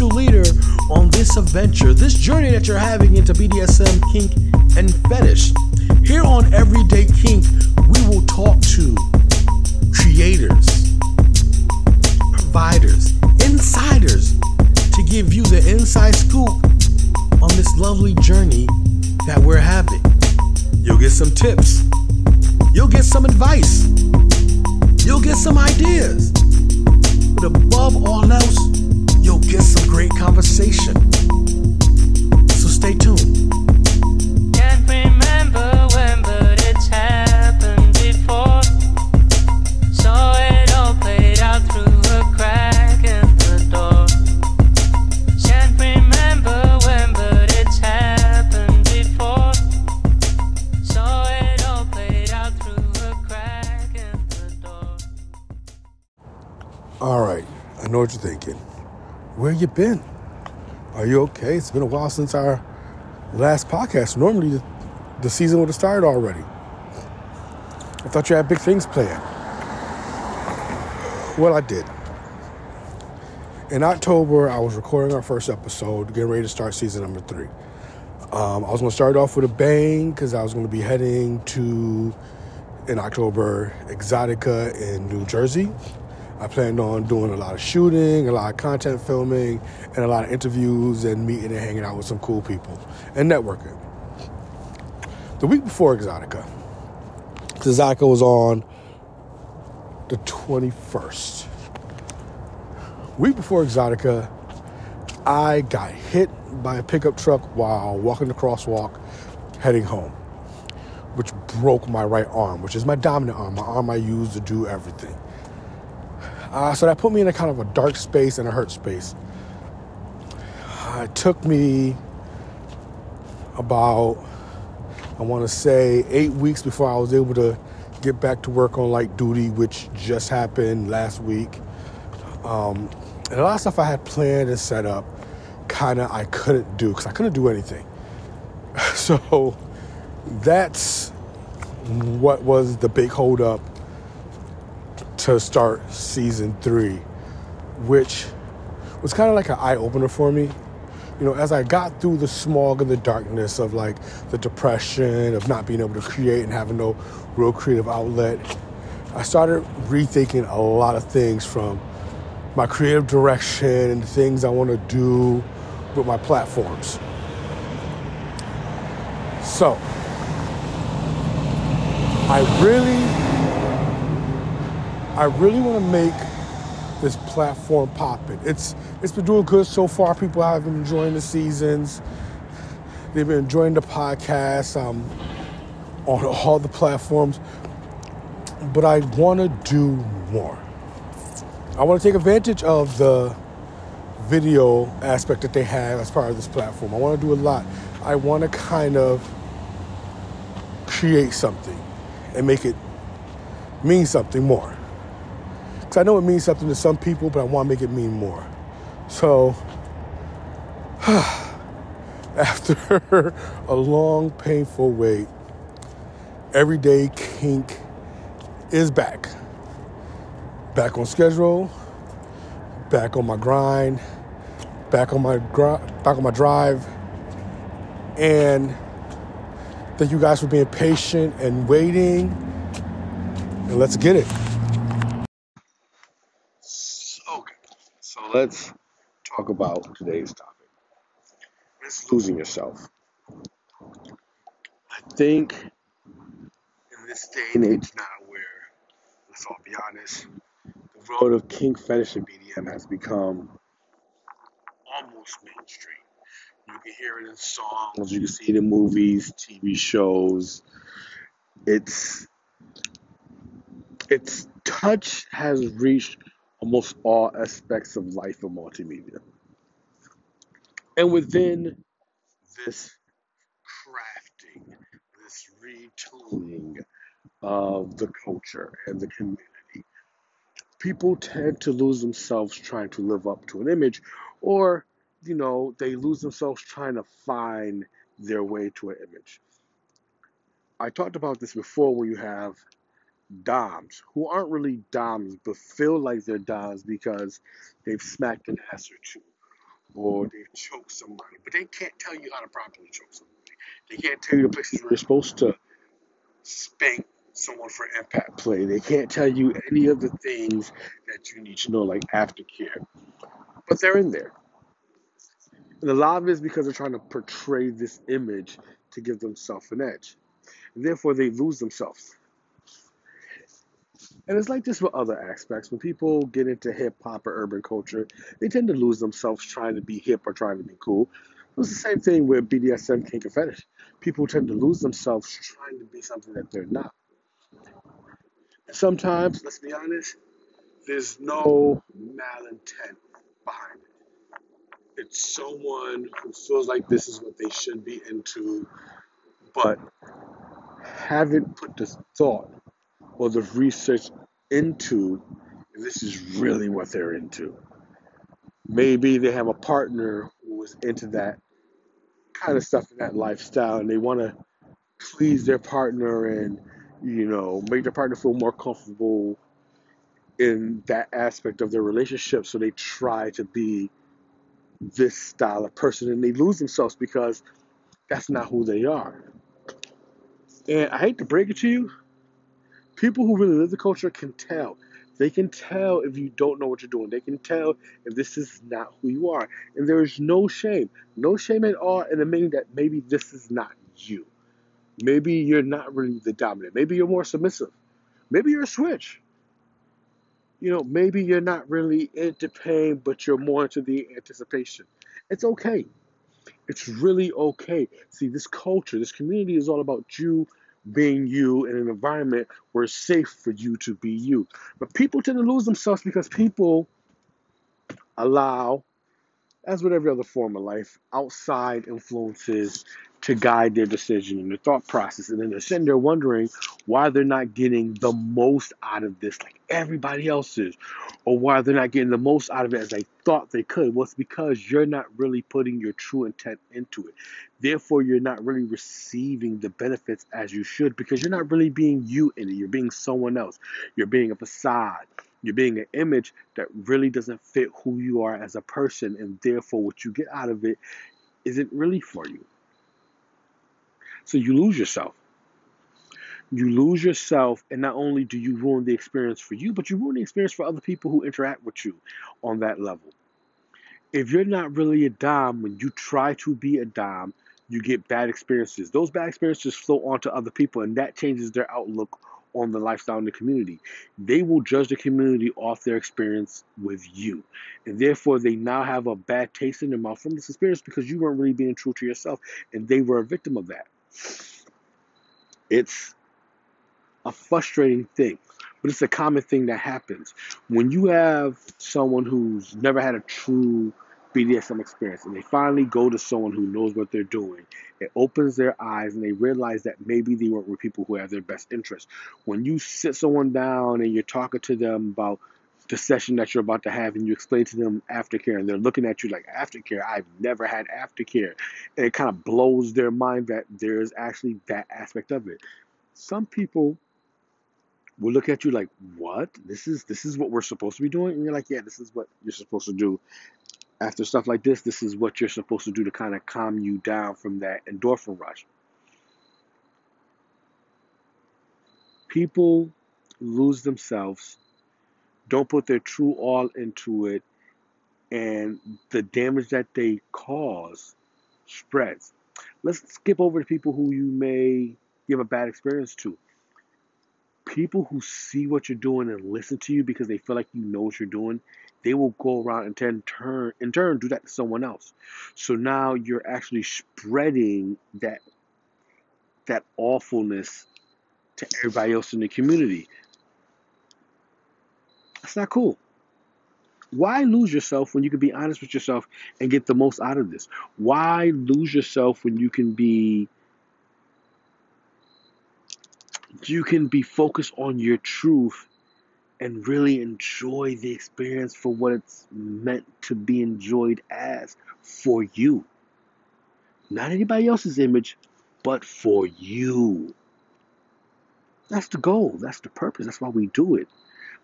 spiritual leader on this adventure, this journey that you're having into BDSM, kink, and fetish. Here on Everyday Kink, we will talk to creators, providers, insiders to give you the inside scoop on this lovely journey that we're having. You'll get some tips, you'll get some advice, you'll get some ideas. But above all else, conversation. So stay tuned. Can't remember when, but it's happened before. Saw it all played out through a crack in the door. Can't remember when, but it's happened before. Saw it all played out through a crack in the door. All right, I know what you're thinking. Where you been? Are you okay? It's been a while since our last podcast. Normally, the, the season would have started already. I thought you had big things planned. Well, I did. In October, I was recording our first episode, getting ready to start season number three. Um, I was going to start off with a bang because I was going to be heading to, in October, Exxxotica in New Jersey. I planned on doing a lot of shooting, a lot of content filming, and a lot of interviews and meeting and hanging out with some cool people and networking. The week before Exxxotica, Exxxotica was on the 21st. Week before Exxxotica, I got hit by a pickup truck while walking the crosswalk heading home, which broke my right arm, which is my dominant arm, my arm I use to do everything. Uh, so that put me in a kind of a dark space and a hurt space. Uh, it took me about, I want to say, eight weeks before I was able to get back to work on light duty, which just happened last week. Um, and a lot of stuff I had planned and set up, kind of I couldn't do because I couldn't do anything. So that's what was the big holdup to start season three, which was kind of like an eye opener for me. You know, as I got through the smog and the darkness of like the depression of not being able to create and having no real creative outlet, I started rethinking a lot of things from my creative direction and the things I want to do with my platforms. So, I really I really want to make this platform popping. It's it's been doing good so far. People have been enjoying the seasons. They've been enjoying the podcast um, on all the platforms. But I want to do more. I want to take advantage of the video aspect that they have as part of this platform. I want to do a lot. I want to kind of create something and make it mean something more. Because I know it means something to some people, but I want to make it mean more. So, after a long, painful wait, Everyday Kink is back. Back on schedule, back on my grind, back on my gri- back on my drive, and thank you guys for being patient and waiting. And let's get it. Okay, so let's talk about today's topic. It's losing yourself. I think in this day and age now where, let's all be honest, the road of kink fetish and BDSM has become almost mainstream. You can hear it in songs, you can see it in movies, TV shows. It's its touch has reached almost all aspects of life and multimedia. And within this crafting, this retuning of the culture and the community, people tend to lose themselves trying to live up to an image, or, you know, they lose themselves trying to find their way to an image. I talked about this before when you have Doms who aren't really Doms but feel like they're Doms because they've smacked an ass or two or they've choked somebody, but they can't tell you how to properly choke somebody. They can't tell you the places where you're supposed to spank someone for impact play. They can't tell you any of the things that you need to know, like aftercare. But they're in there. And a lot of it is because they're trying to portray this image to give themselves an edge. And therefore, they lose themselves. And it's like this with other aspects. When people get into hip hop or urban culture, they tend to lose themselves trying to be hip or trying to be cool. It's the same thing with BDSM, kink, and fetish. People tend to lose themselves trying to be something that they're not. And sometimes, let's be honest, there's no malintent behind it. It's someone who feels like this is what they should be into, but haven't put the thought or the research into this is really what they're into. Maybe they have a partner who is into that kind of stuff in that lifestyle and they want to please their partner and you know make their partner feel more comfortable in that aspect of their relationship so they try to be this style of person and they lose themselves because that's not who they are and i hate to break it to you people who really live the culture can tell they can tell if you don't know what you're doing. They can tell if this is not who you are. And there is no shame, no shame at all in admitting that maybe this is not you. Maybe you're not really the dominant. Maybe you're more submissive. Maybe you're a switch. You know, maybe you're not really into pain, but you're more into the anticipation. It's okay. It's really okay. See, this culture, this community is all about you being you in an environment where it's safe for you to be you. But people tend to lose themselves because people allow, as with every other form of life, outside influences to guide their decision and their thought process. And then they're sitting there wondering why they're not getting the most out of this like everybody else is, or why they're not getting the most out of it as they thought they could. Well, it's because you're not really putting your true intent into it. Therefore, you're not really receiving the benefits as you should because you're not really being you in it. You're being someone else. You're being a facade. You're being an image that really doesn't fit who you are as a person, and therefore, what you get out of it isn't really for you. So you lose yourself. You lose yourself, and not only do you ruin the experience for you, but you ruin the experience for other people who interact with you on that level. If you're not really a Dom, when you try to be a Dom, you get bad experiences. Those bad experiences flow onto other people, and that changes their outlook on the lifestyle in the community. They will judge the community off their experience with you. And therefore, they now have a bad taste in their mouth from this experience because you weren't really being true to yourself, and they were a victim of that. It's a frustrating thing, but it's a common thing that happens. When you have someone who's never had a true BDSM experience and they finally go to someone who knows what they're doing, it opens their eyes and they realize that maybe they weren't with people who have their best interest. When you sit someone down and you're talking to them about the session that you're about to have and you explain to them aftercare and they're looking at you like aftercare? I've never had aftercare. And it kind of blows their mind that there's actually that aspect of it. Some people will look at you like what? This is this is what we're supposed to be doing? And you're like yeah this is what you're supposed to do after stuff like this this is what you're supposed to do to kind of calm you down from that endorphin rush people lose themselves don't put their true all into it, and the damage that they cause spreads. Let's skip over to people who you may give a bad experience to. People who see what you're doing and listen to you because they feel like you know what you're doing, they will go around and turn, turn in turn do that to someone else. So now you're actually spreading that that awfulness to everybody else in the community. That's not cool. Why lose yourself when you can be honest with yourself and get the most out of this? Why lose yourself when you can be you can be focused on your truth and really enjoy the experience for what it's meant to be enjoyed as for you. Not anybody else's image, but for you. That's the goal. That's the purpose. That's why we do it.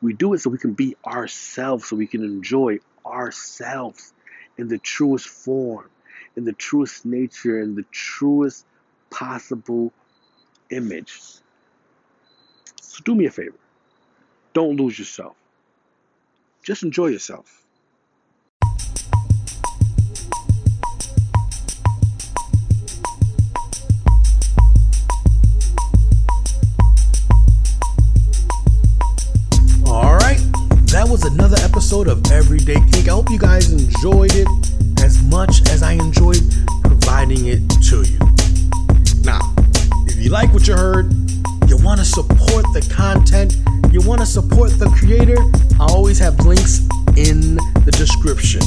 We do it so we can be ourselves, so we can enjoy ourselves in the truest form, in the truest nature, in the truest possible image. So do me a favor. Don't lose yourself. Just enjoy yourself. All right, that was another episode of Everyday Kink. I hope you guys enjoyed it as much as I enjoyed providing it to you. Now, if you like what you heard, you want to support the content, you want to support the creator, I always have links in the description.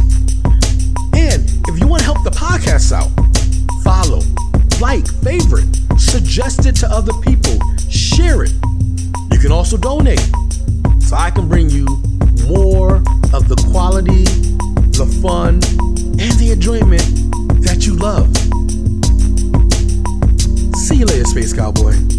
And if you want to help the podcast out, follow, like, favorite, suggest it to other people, share it. You can also donate so I can bring you more of the quality, the fun, and the enjoyment that you love. See you later, Space Cowboy.